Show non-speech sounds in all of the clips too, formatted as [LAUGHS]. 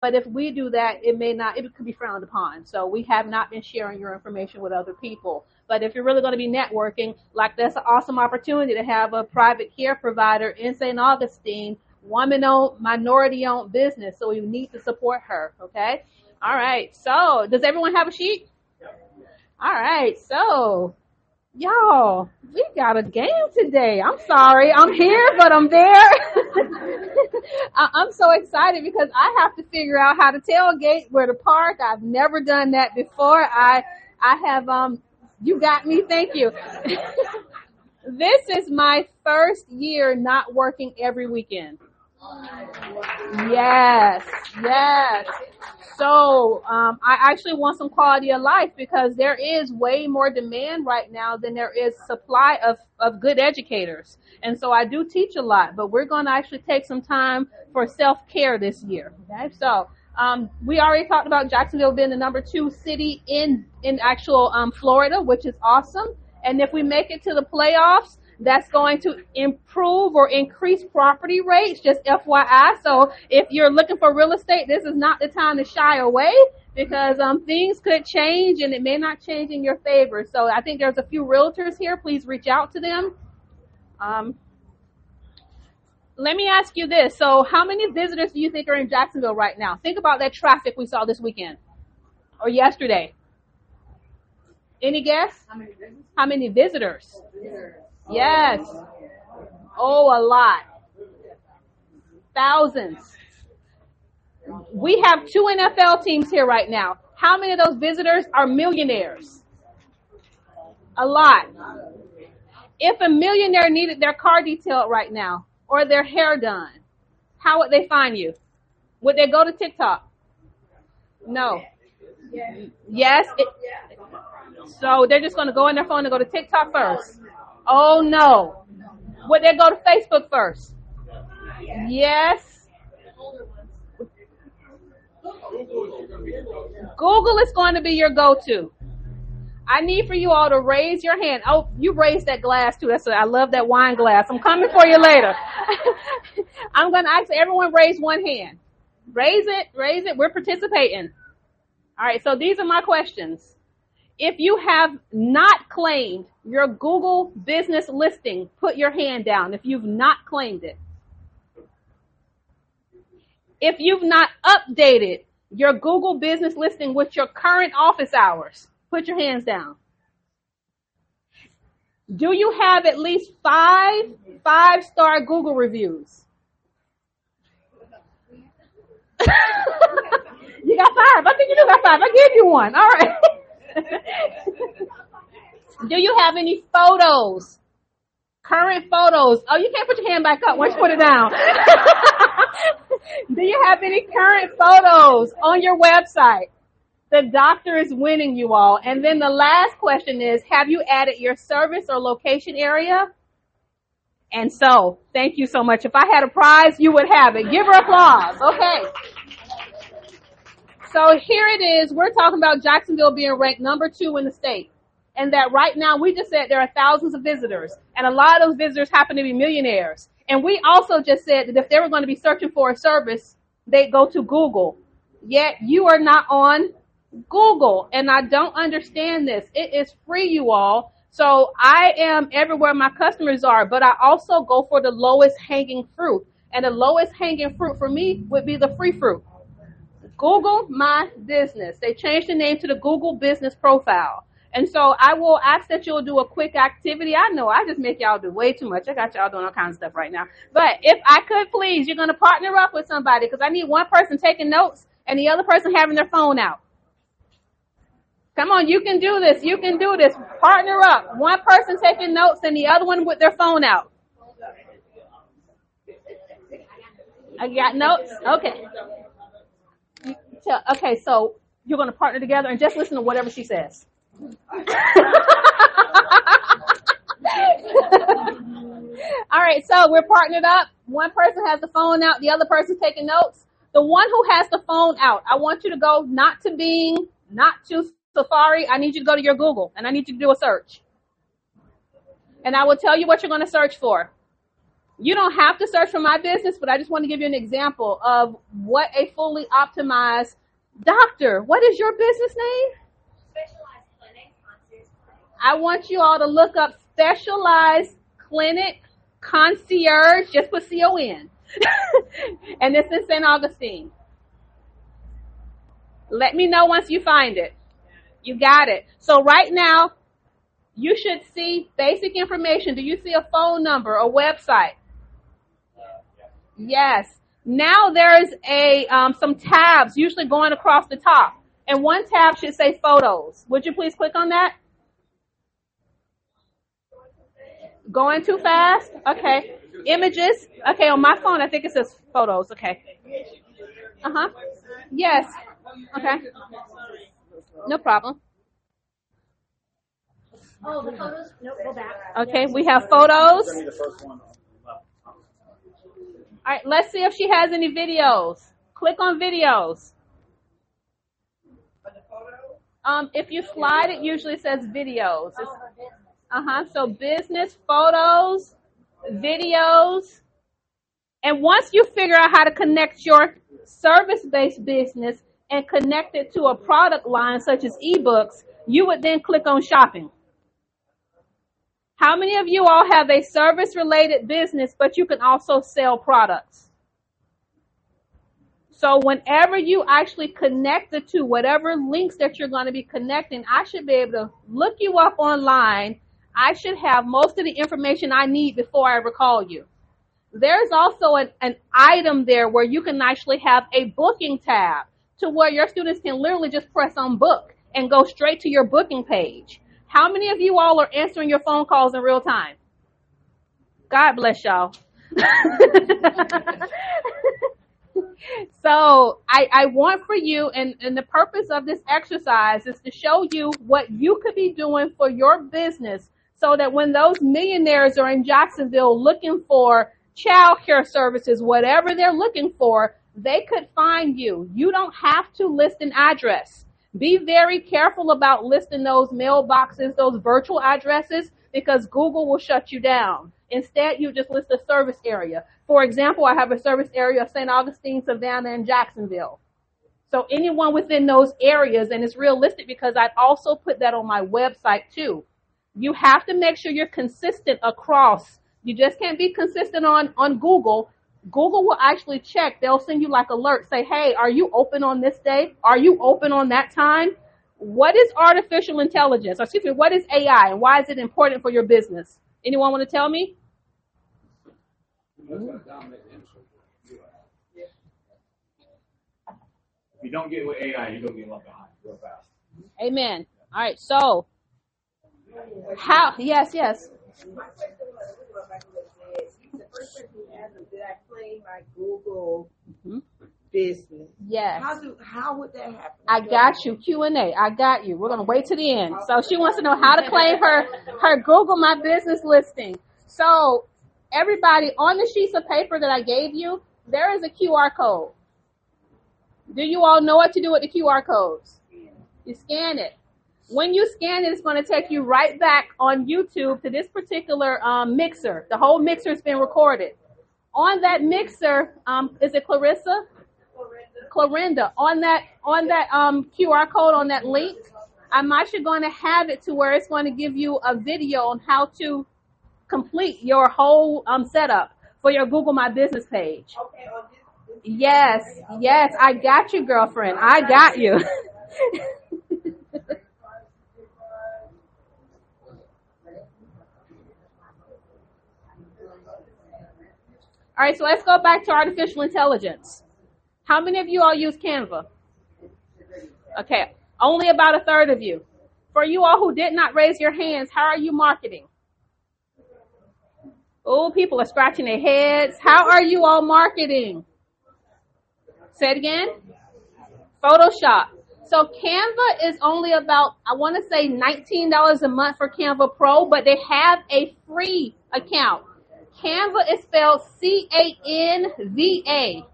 But if we do that, it may not, it could be frowned upon. So we have not been sharing your information with other people. But if you're really going to be networking, like that's an awesome opportunity to have a private care provider in St. Augustine, woman owned, minority owned business. So you need to support her. Okay. All right. So does everyone have a sheet? All right. So Y'all, we got a game today. I'm sorry. I'm here, but I'm there. [LAUGHS] I'm so excited because I have to figure out how to tailgate where to park. I've never done that before. I, I have, um, you got me. Thank you. [LAUGHS] this is my first year not working every weekend. Yes, yes. So um, I actually want some quality of life because there is way more demand right now than there is supply of, of good educators. And so I do teach a lot, but we're going to actually take some time for self care this year. Okay, so um, we already talked about Jacksonville being the number two city in in actual um, Florida, which is awesome. And if we make it to the playoffs, that's going to improve or increase property rates, just FYI. So if you're looking for real estate, this is not the time to shy away because um, things could change and it may not change in your favor. So I think there's a few realtors here. Please reach out to them. Um, let me ask you this. So how many visitors do you think are in Jacksonville right now? Think about that traffic we saw this weekend or yesterday. Any guess? How many visitors? How many visitors? Yes. Oh, a lot. Thousands. We have two NFL teams here right now. How many of those visitors are millionaires? A lot. If a millionaire needed their car detailed right now or their hair done, how would they find you? Would they go to TikTok? No. Yes. It, so they're just going to go on their phone and go to TikTok first. Oh no. Would they go to Facebook first? Yes. Google is going to be your go-to. I need for you all to raise your hand. Oh, you raised that glass too. That's a, I love that wine glass. I'm coming for you later. [LAUGHS] I'm going to ask everyone raise one hand. Raise it, raise it. We're participating. All right. So these are my questions. If you have not claimed your Google business listing, put your hand down if you've not claimed it. If you've not updated your Google business listing with your current office hours, put your hands down. Do you have at least five five star Google reviews? [LAUGHS] you got five. I think you do got five. I gave you one. All right. [LAUGHS] Do you have any photos? Current photos. Oh, you can't put your hand back up once you put it down. [LAUGHS] Do you have any current photos on your website? The doctor is winning you all. And then the last question is, have you added your service or location area? And so, thank you so much. If I had a prize, you would have it. Give her applause. Okay. So here it is. We're talking about Jacksonville being ranked number two in the state and that right now we just said there are thousands of visitors and a lot of those visitors happen to be millionaires. And we also just said that if they were going to be searching for a service, they'd go to Google. Yet you are not on Google and I don't understand this. It is free, you all. So I am everywhere my customers are, but I also go for the lowest hanging fruit. And the lowest hanging fruit for me would be the free fruit. Google my business. They changed the name to the Google business profile. And so I will ask that you'll do a quick activity. I know I just make y'all do way too much. I got y'all doing all kinds of stuff right now. But if I could please, you're going to partner up with somebody because I need one person taking notes and the other person having their phone out. Come on, you can do this. You can do this. Partner up. One person taking notes and the other one with their phone out. I got notes? Okay. Okay, so you're going to partner together and just listen to whatever she says. [LAUGHS] All right, so we're partnered up. One person has the phone out, the other person's taking notes. The one who has the phone out, I want you to go not to Bing, not to Safari. I need you to go to your Google and I need you to do a search. And I will tell you what you're going to search for. You don't have to search for my business, but I just want to give you an example of what a fully optimized doctor. What is your business name? Specialized clinic, concierge. I want you all to look up specialized clinic concierge. Just put C O N. [LAUGHS] and this is St. Augustine. Let me know once you find it. You got it. So right now, you should see basic information. Do you see a phone number, a website? Yes. Now there's a um, some tabs usually going across the top, and one tab should say photos. Would you please click on that? Going too fast? Okay. Images? Okay, on my phone I think it says photos. Okay. Uh huh. Yes. Okay. No problem. Oh, the photos? Nope, go back. Okay, we have photos. Send me the first one. All right, let's see if she has any videos. Click on videos. Um, if you slide, it usually says videos. Oh. Uh huh. So business photos, videos, and once you figure out how to connect your service-based business and connect it to a product line such as ebooks, you would then click on shopping. How many of you all have a service-related business, but you can also sell products? So whenever you actually connect the two, whatever links that you're going to be connecting, I should be able to look you up online. I should have most of the information I need before I recall you. There's also an, an item there where you can actually have a booking tab to where your students can literally just press on book and go straight to your booking page. How many of you all are answering your phone calls in real time? God bless y'all. [LAUGHS] so I, I want for you, and, and the purpose of this exercise is to show you what you could be doing for your business so that when those millionaires are in Jacksonville looking for child care services, whatever they're looking for, they could find you. You don't have to list an address. Be very careful about listing those mailboxes, those virtual addresses, because Google will shut you down. Instead, you just list a service area. For example, I have a service area of St. Augustine, Savannah, and Jacksonville. So anyone within those areas, and it's realistic because I'd also put that on my website too. You have to make sure you're consistent across. You just can't be consistent on, on Google. Google will actually check. They'll send you like alerts, say, hey, are you open on this day? Are you open on that time? What is artificial intelligence? Or excuse me, what is AI and why is it important for your business? Anyone want to tell me? That's gonna dominate the industry. If you don't get with AI, you're gonna get left behind real fast. Amen. All right. So, how? Yes, yes. Did I claim my Google Mhm. business? Yes. How do, how would that happen? I got you. Q and A. I got you. We're gonna wait to the end. So she wants to know how to claim her her Google My Business listing. So everybody on the sheets of paper that I gave you, there is a QR code. Do you all know what to do with the QR codes? You scan it. When you scan it, it's going to take you right back on YouTube to this particular um, mixer. The whole mixer has been recorded. On that mixer, um, is it Clarissa? Clarinda. on that on that um, QR code on that link, I'm actually going to have it to where it's going to give you a video on how to complete your whole um, setup for your Google My Business page. Okay, this, this Yes, yes, I got you, girlfriend. I got you. [LAUGHS] All right, so let's go back to artificial intelligence. How many of you all use Canva? Okay, only about a third of you. For you all who did not raise your hands, how are you marketing? Oh, people are scratching their heads. How are you all marketing? Say it again. Photoshop. So Canva is only about, I want to say $19 a month for Canva Pro, but they have a free account. Canva is spelled C A N V A.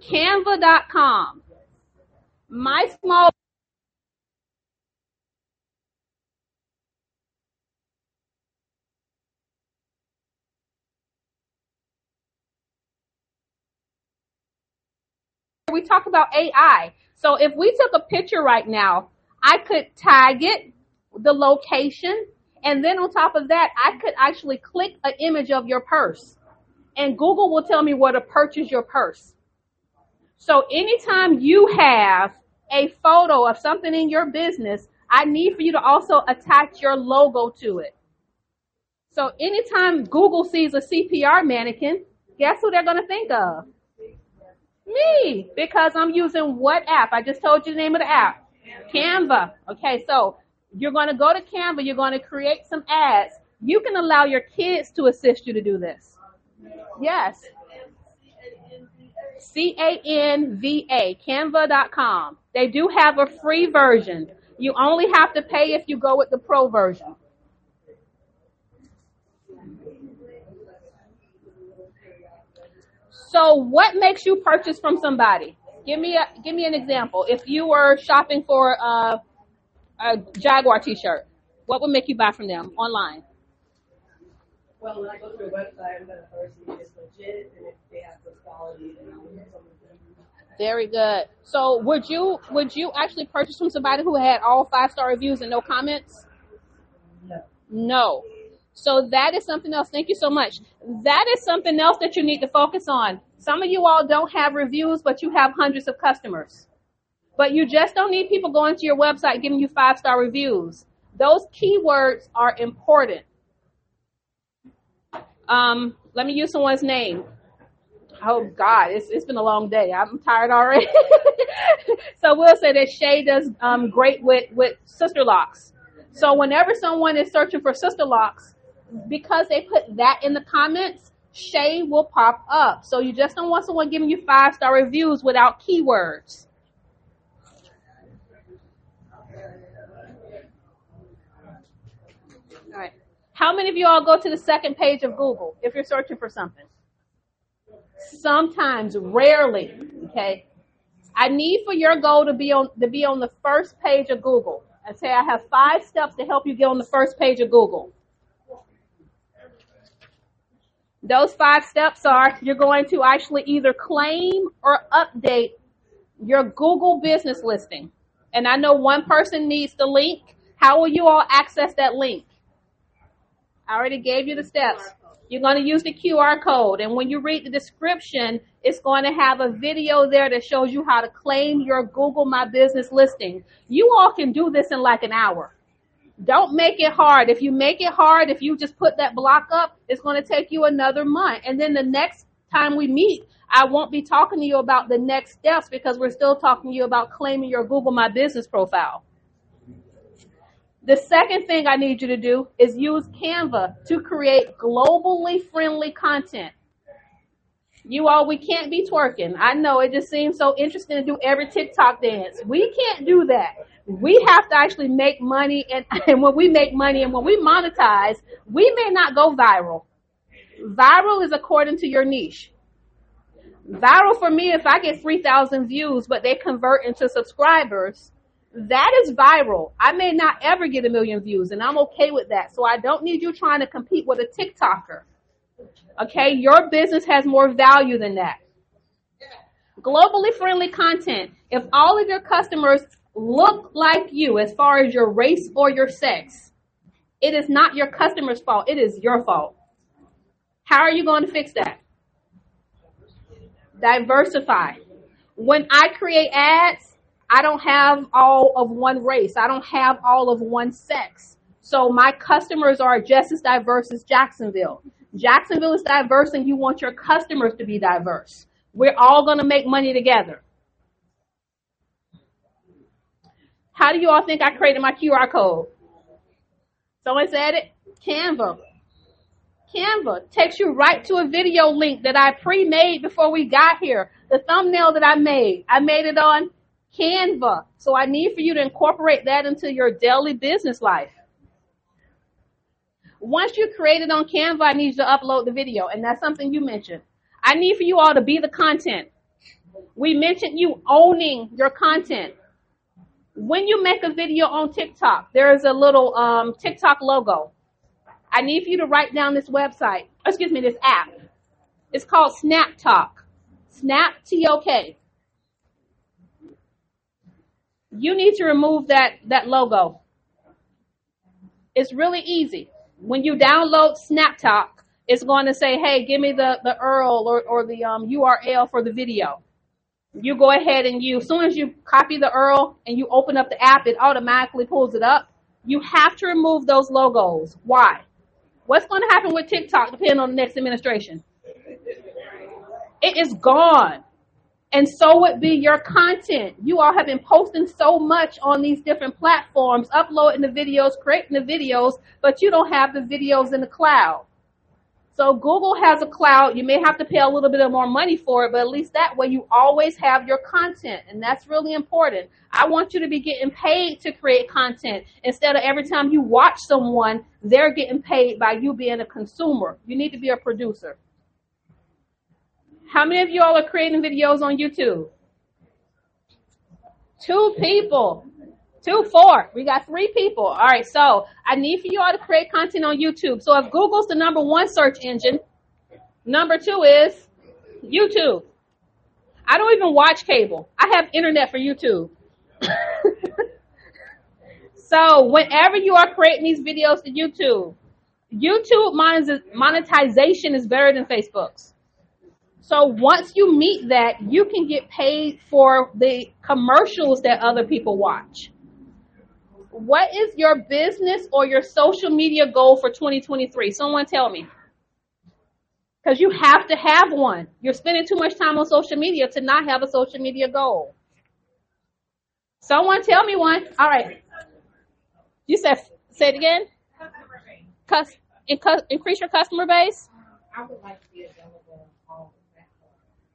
Canva.com. My small we talk about AI. So if we took a picture right now, I could tag it, the location, and then on top of that, I could actually click an image of your purse. And Google will tell me where to purchase your purse. So anytime you have a photo of something in your business, I need for you to also attach your logo to it. So anytime Google sees a CPR mannequin, guess who they're going to think of? Me, because I'm using what app? I just told you the name of the app. Canva. Okay, so you're going to go to Canva, you're going to create some ads. You can allow your kids to assist you to do this. Yes. C A N V A, canva.com. They do have a free version. You only have to pay if you go with the pro version. So what makes you purchase from somebody? Give me a give me an example. If you were shopping for a, a Jaguar t-shirt, what would make you buy from them online? Well, when I go to their website, I'm gonna first see if it's legit and if they have good quality, then I'll get some them. Very good. So would you would you actually purchase from somebody who had all five star reviews and no comments? No. No. So that is something else. Thank you so much. That is something else that you need to focus on. Some of you all don't have reviews, but you have hundreds of customers. But you just don't need people going to your website giving you five star reviews. Those keywords are important. Um, let me use someone's name. Oh God, it's it's been a long day. I'm tired already. [LAUGHS] so we'll say that Shay does um, great with with sister locks. So whenever someone is searching for sister locks, because they put that in the comments, Shay will pop up. So you just don't want someone giving you five star reviews without keywords. How many of you all go to the second page of Google if you're searching for something? Sometimes, rarely. Okay. I need for your goal to be on to be on the first page of Google. I say I have five steps to help you get on the first page of Google. Those five steps are you're going to actually either claim or update your Google business listing. And I know one person needs the link. How will you all access that link? I already gave you the steps. You're going to use the QR code. And when you read the description, it's going to have a video there that shows you how to claim your Google My Business listing. You all can do this in like an hour. Don't make it hard. If you make it hard, if you just put that block up, it's going to take you another month. And then the next time we meet, I won't be talking to you about the next steps because we're still talking to you about claiming your Google My Business profile. The second thing I need you to do is use Canva to create globally friendly content. You all, we can't be twerking. I know it just seems so interesting to do every TikTok dance. We can't do that. We have to actually make money and, [LAUGHS] and when we make money and when we monetize, we may not go viral. Viral is according to your niche. Viral for me, if I get 3,000 views, but they convert into subscribers, that is viral. I may not ever get a million views and I'm okay with that. So I don't need you trying to compete with a TikToker. Okay. Your business has more value than that. Globally friendly content. If all of your customers look like you as far as your race or your sex, it is not your customer's fault. It is your fault. How are you going to fix that? Diversify. When I create ads, I don't have all of one race. I don't have all of one sex. So my customers are just as diverse as Jacksonville. Jacksonville is diverse and you want your customers to be diverse. We're all going to make money together. How do you all think I created my QR code? Someone said it? Canva. Canva takes you right to a video link that I pre-made before we got here. The thumbnail that I made, I made it on Canva. So I need for you to incorporate that into your daily business life. Once you create it on Canva, I need you to upload the video. And that's something you mentioned. I need for you all to be the content. We mentioned you owning your content. When you make a video on TikTok, there is a little um, TikTok logo. I need for you to write down this website, excuse me, this app. It's called SnapTok. Snap T-O-K. You need to remove that, that logo. It's really easy. When you download SnapTok, it's going to say, hey, give me the, the URL or, or the um, URL for the video. You go ahead and you, as soon as you copy the URL and you open up the app, it automatically pulls it up. You have to remove those logos. Why? What's going to happen with TikTok depending on the next administration? It is gone. And so would be your content. You all have been posting so much on these different platforms, uploading the videos, creating the videos, but you don't have the videos in the cloud. So Google has a cloud. You may have to pay a little bit more money for it, but at least that way you always have your content. And that's really important. I want you to be getting paid to create content instead of every time you watch someone, they're getting paid by you being a consumer. You need to be a producer. How many of you all are creating videos on YouTube? Two people. Two, four. We got three people. All right. So I need for you all to create content on YouTube. So if Google's the number one search engine, number two is YouTube. I don't even watch cable. I have internet for YouTube. [LAUGHS] so whenever you are creating these videos to YouTube, YouTube monetization is better than Facebook's. So once you meet that, you can get paid for the commercials that other people watch. What is your business or your social media goal for 2023? Someone tell me. Because you have to have one. You're spending too much time on social media to not have a social media goal. Someone tell me one. All right. You said, say it again. Customer base. Cus, inc- increase your customer base. I would like to be platforms.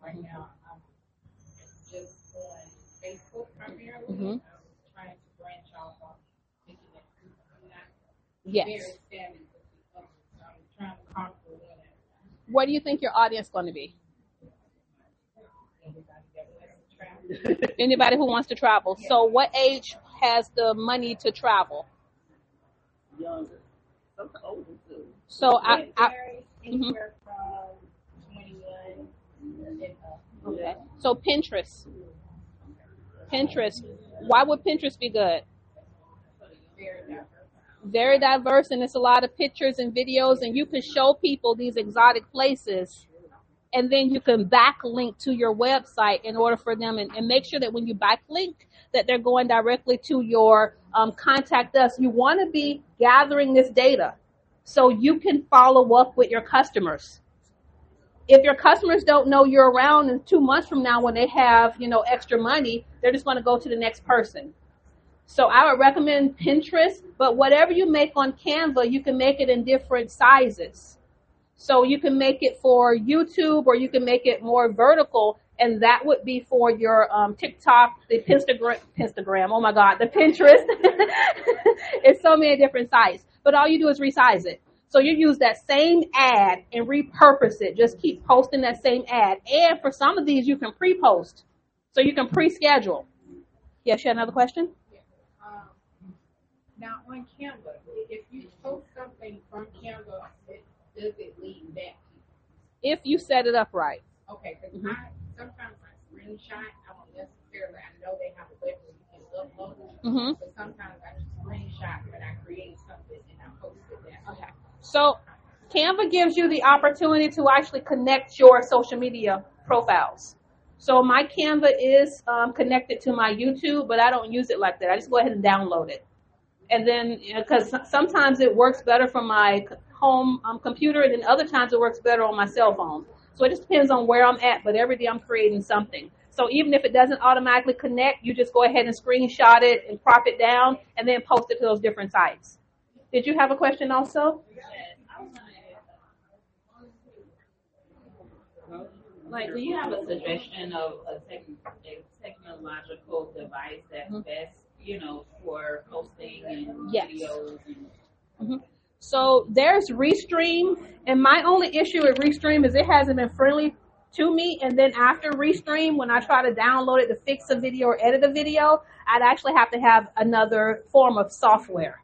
Right now, I'm just on Facebook primarily. Mhm. I'm trying to branch off on thinking that I'm not Yes. very savvy with the others, so I'm trying to conquer whatever. What do you think your audience going to be? Everybody that wants to travel. Anybody who wants to travel. So what age has the money to travel? Younger. Some older too. So I, It I varies anywhere from twenty-one and up. Okay. So Pinterest. Pinterest. Why would Pinterest be good? Very diverse. and it's a lot of pictures and videos and you can show people these exotic places and then you can backlink to your website in order for them and, and make sure that when you backlink that they're going directly to your um, contact us you want to be gathering this data so you can follow up with your customers if your customers don't know you're around in two months from now when they have you know extra money they're just going to go to the next person so I would recommend Pinterest, but whatever you make on Canva, you can make it in different sizes. So you can make it for YouTube or you can make it more vertical and that would be for your um, TikTok, the Pinstagram, oh my God, the Pinterest. [LAUGHS] it's so many different sizes, but all you do is resize it. So you use that same ad and repurpose it. Just keep posting that same ad. And for some of these, you can pre-post. So you can pre-schedule. Yes, you had another question? Um, now on Canva, if you post something from Canva, it, does it lead back to? If you set it up right. Okay, because Mhm. I sometimes I screenshot. I don't necessarily. I know they have a way where you can upload it, hmm but sometimes I just screenshot when I create something and I post it there. Okay. So Canva gives you the opportunity to actually connect your social media profiles. So my Canva is um, connected to my YouTube, but I don't use it like that. I just go ahead and download it. And then, because sometimes it works better from my home um, computer, and then other times it works better on my cell phone. So it just depends on where I'm at, but every day I'm creating something. So even if it doesn't automatically connect, you just go ahead and screenshot it and crop it down and then post it to those different sites. Did you have a question also? Like, do you have a suggestion of a, tech, a technological device that's Mhm. best, you know, for posting and Yes. videos and So there's Restream, and my only issue with Restream is it hasn't been friendly to me. And then after Restream, when I try to download it to fix a video or edit a video, I'd actually have to have another form of software.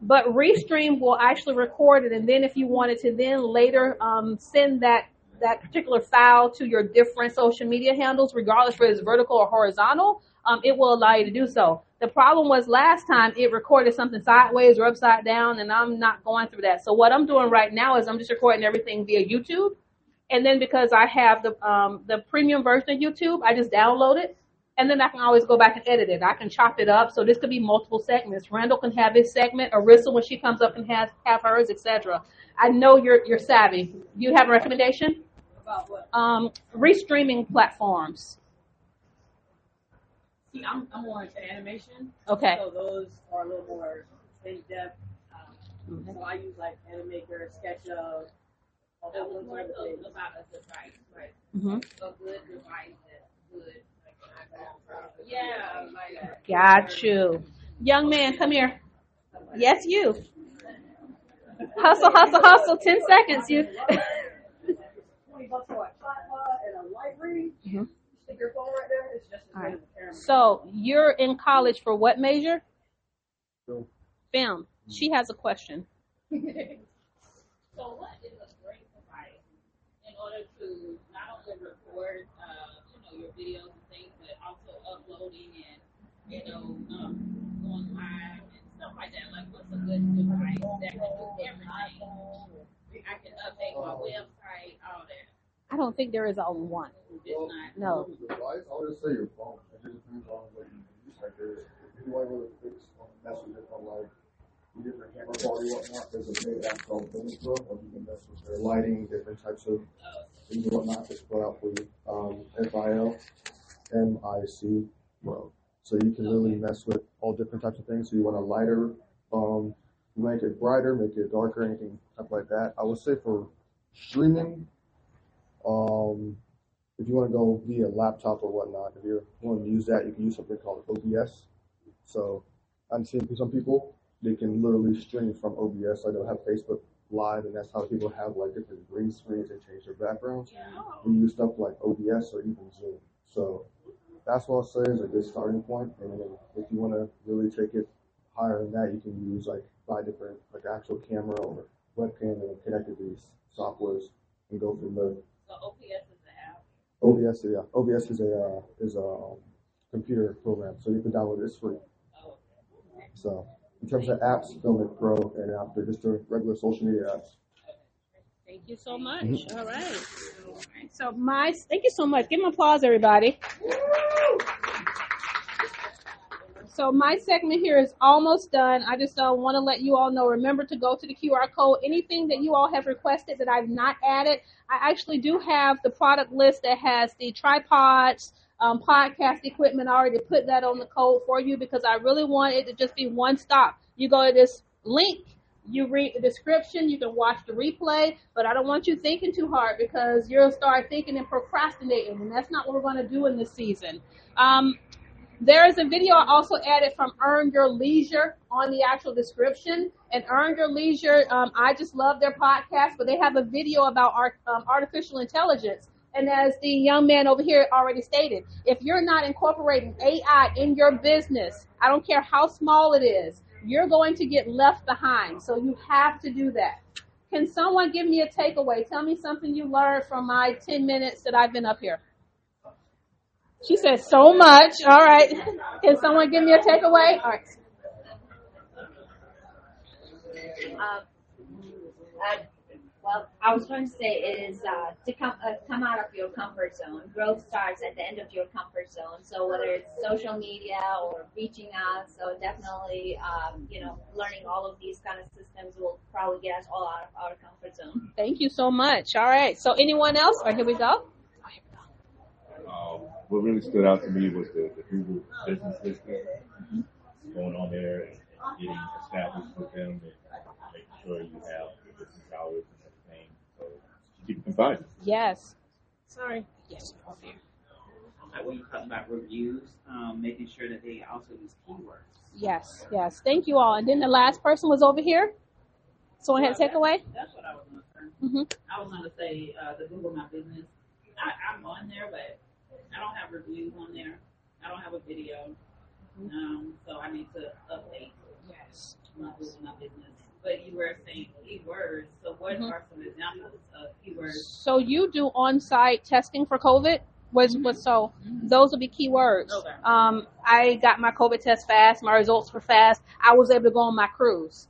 But Restream will actually record it, and then if you wanted to then later um, send that that particular file to your different social media handles, regardless whether it's vertical or horizontal, um, it will allow you to do so. The problem was last time it recorded something sideways or upside down, and I'm not going through that. So what I'm doing right now is I'm just recording everything via YouTube, and then because I have the um, the premium version of YouTube, I just download it, and then I can always go back and edit it. I can chop it up, so this could be multiple segments. Randall can have his segment, Arissa when she comes up and has have hers, etc. I know you're you're savvy. You have a recommendation? About what? Um, restreaming platforms. See, I'm, I'm more into animation. Okay. So those are a little more in depth. Um, so I use like Animaker, SketchUp, a So whole bunch more of so other things. about a device, right? hmm A good device that's good. Yeah, like that. Got you. Young man, come here. Yes, you. Hustle, hustle, hustle. Ten seconds, you. [LAUGHS] Twenty bucks for a tripod and a light read. Mhm. Stick your phone right there. It's just as All good right. as a camera. So you're in college for what major? Film. Film. She has a question. [LAUGHS] So what is a great device in order to not only record, uh, you know, your videos and things, but also uploading and, you know, um, going live and stuff like that? Like, what's a good device that can do everything? I can update my website, all that. I don't think there is only one. It's not. No. Device, I would just say your phone. It just depends on what you use. Like there's, if you want to fix um, mess with different like the different camera quality and whatnot, there's a big app called Filmic or you can mess with their lighting, different types of things and whatnot. Just put out for you. Um, FIL, MIC Pro. So you can really mess with all different types of things. So you want a lighter, um, make it brighter, make it darker, anything stuff like that. I would say for streaming, um, if you want to go via laptop or whatnot, if you want to use that, you can use something called OBS. So I'm seeing some people they can literally stream from OBS. Like they'll have Facebook Live, and that's how people have like different green screens and change their backgrounds. We use stuff like OBS or even Zoom. So that's what I'll say is a good starting point. And then if you want to really take it higher than that, you can use like buy different like actual camera or webcam and connect to these softwares and go from there. So OPS is the app. OBS, yeah. OBS is a uh, is a um, computer program, so you can download it. It's free. Oh, So in terms of apps, Filmic Pro, and after just the regular social media apps. Thank you so much. All right. So my thank you so much. Give them applause, everybody. So my segment here is almost done. I just uh, want to let you all know. Remember to go to the QR code. Anything that you all have requested that I've not added, I actually do have the product list that has the tripods, um, podcast equipment. I already put that on the code for you because I really want it to just be one stop. You go to this link, you read the description, you can watch the replay, but I don't want you thinking too hard because you'll start thinking and procrastinating, and that's not what we're going to do in this season. Um, there is a video I also added from Earn Your Leisure on the actual description. And Earn Your Leisure, um, I just love their podcast, but they have a video about art, um, artificial intelligence. And as the young man over here already stated, if you're not incorporating AI in your business, I don't care how small it is, you're going to get left behind. So you have to do that. Can someone give me a takeaway? Tell me something you learned from my 10 minutes that I've been up here. She said so much. All right. [LAUGHS] Can someone give me a takeaway? All right. Um, uh, well, I was going to say is uh, to come uh, come out of your comfort zone. Growth starts at the end of your comfort zone. So whether it's social media or reaching out, so definitely, um, you know, learning all of these kind of systems will probably get us all out of our comfort zone. Thank you so much. All right. So anyone else? All right, here we go. What really stood out to me was the, the Google business system going on there and getting established with them and making sure you have the business hours and everything. So keep them fun. Yes. Sorry. Yes. over here. Like when you talk about reviews, um, making sure that they also use keywords. Yes. Yes. Thank you all. And then the last person was over here. Someone had a takeaway? That's what I was gonna say. Mm-hmm. I was gonna say, uh, the Google My Business. I, I'm on there, but I don't have reviews on there. I don't have a video. Um, so I need to update Yes. my My Business. But you were saying keywords. So what Mhm. are some examples of keywords? So you do on-site testing for COVID? Was was so those would be key words. Okay. Um, I got my COVID test fast. My results were fast. I was able to go on my cruise.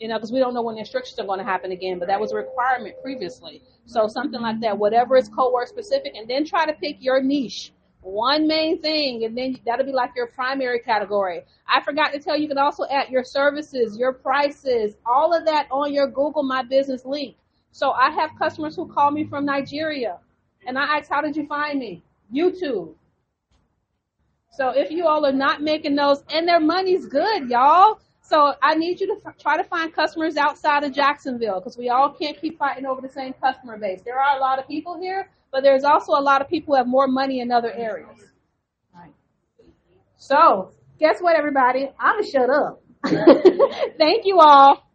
You know, because we don't know when the restrictions are going to happen again, but that was a requirement previously. So something like that, whatever is co-work specific, and then try to pick your niche, one main thing, and then that'll be like your primary category. I forgot to tell you, you can also add your services, your prices, all of that on your Google My Business link. So I have customers who call me from Nigeria, and I ask, how did you find me? YouTube. So if you all are not making those, and their money's good, y'all. So I need you to f- try to find customers outside of Jacksonville because we all can't keep fighting over the same customer base. There are a lot of people here, but there's also a lot of people who have more money in other areas. Right. So guess what, everybody? I'm gonna shut up. [LAUGHS] Thank you all.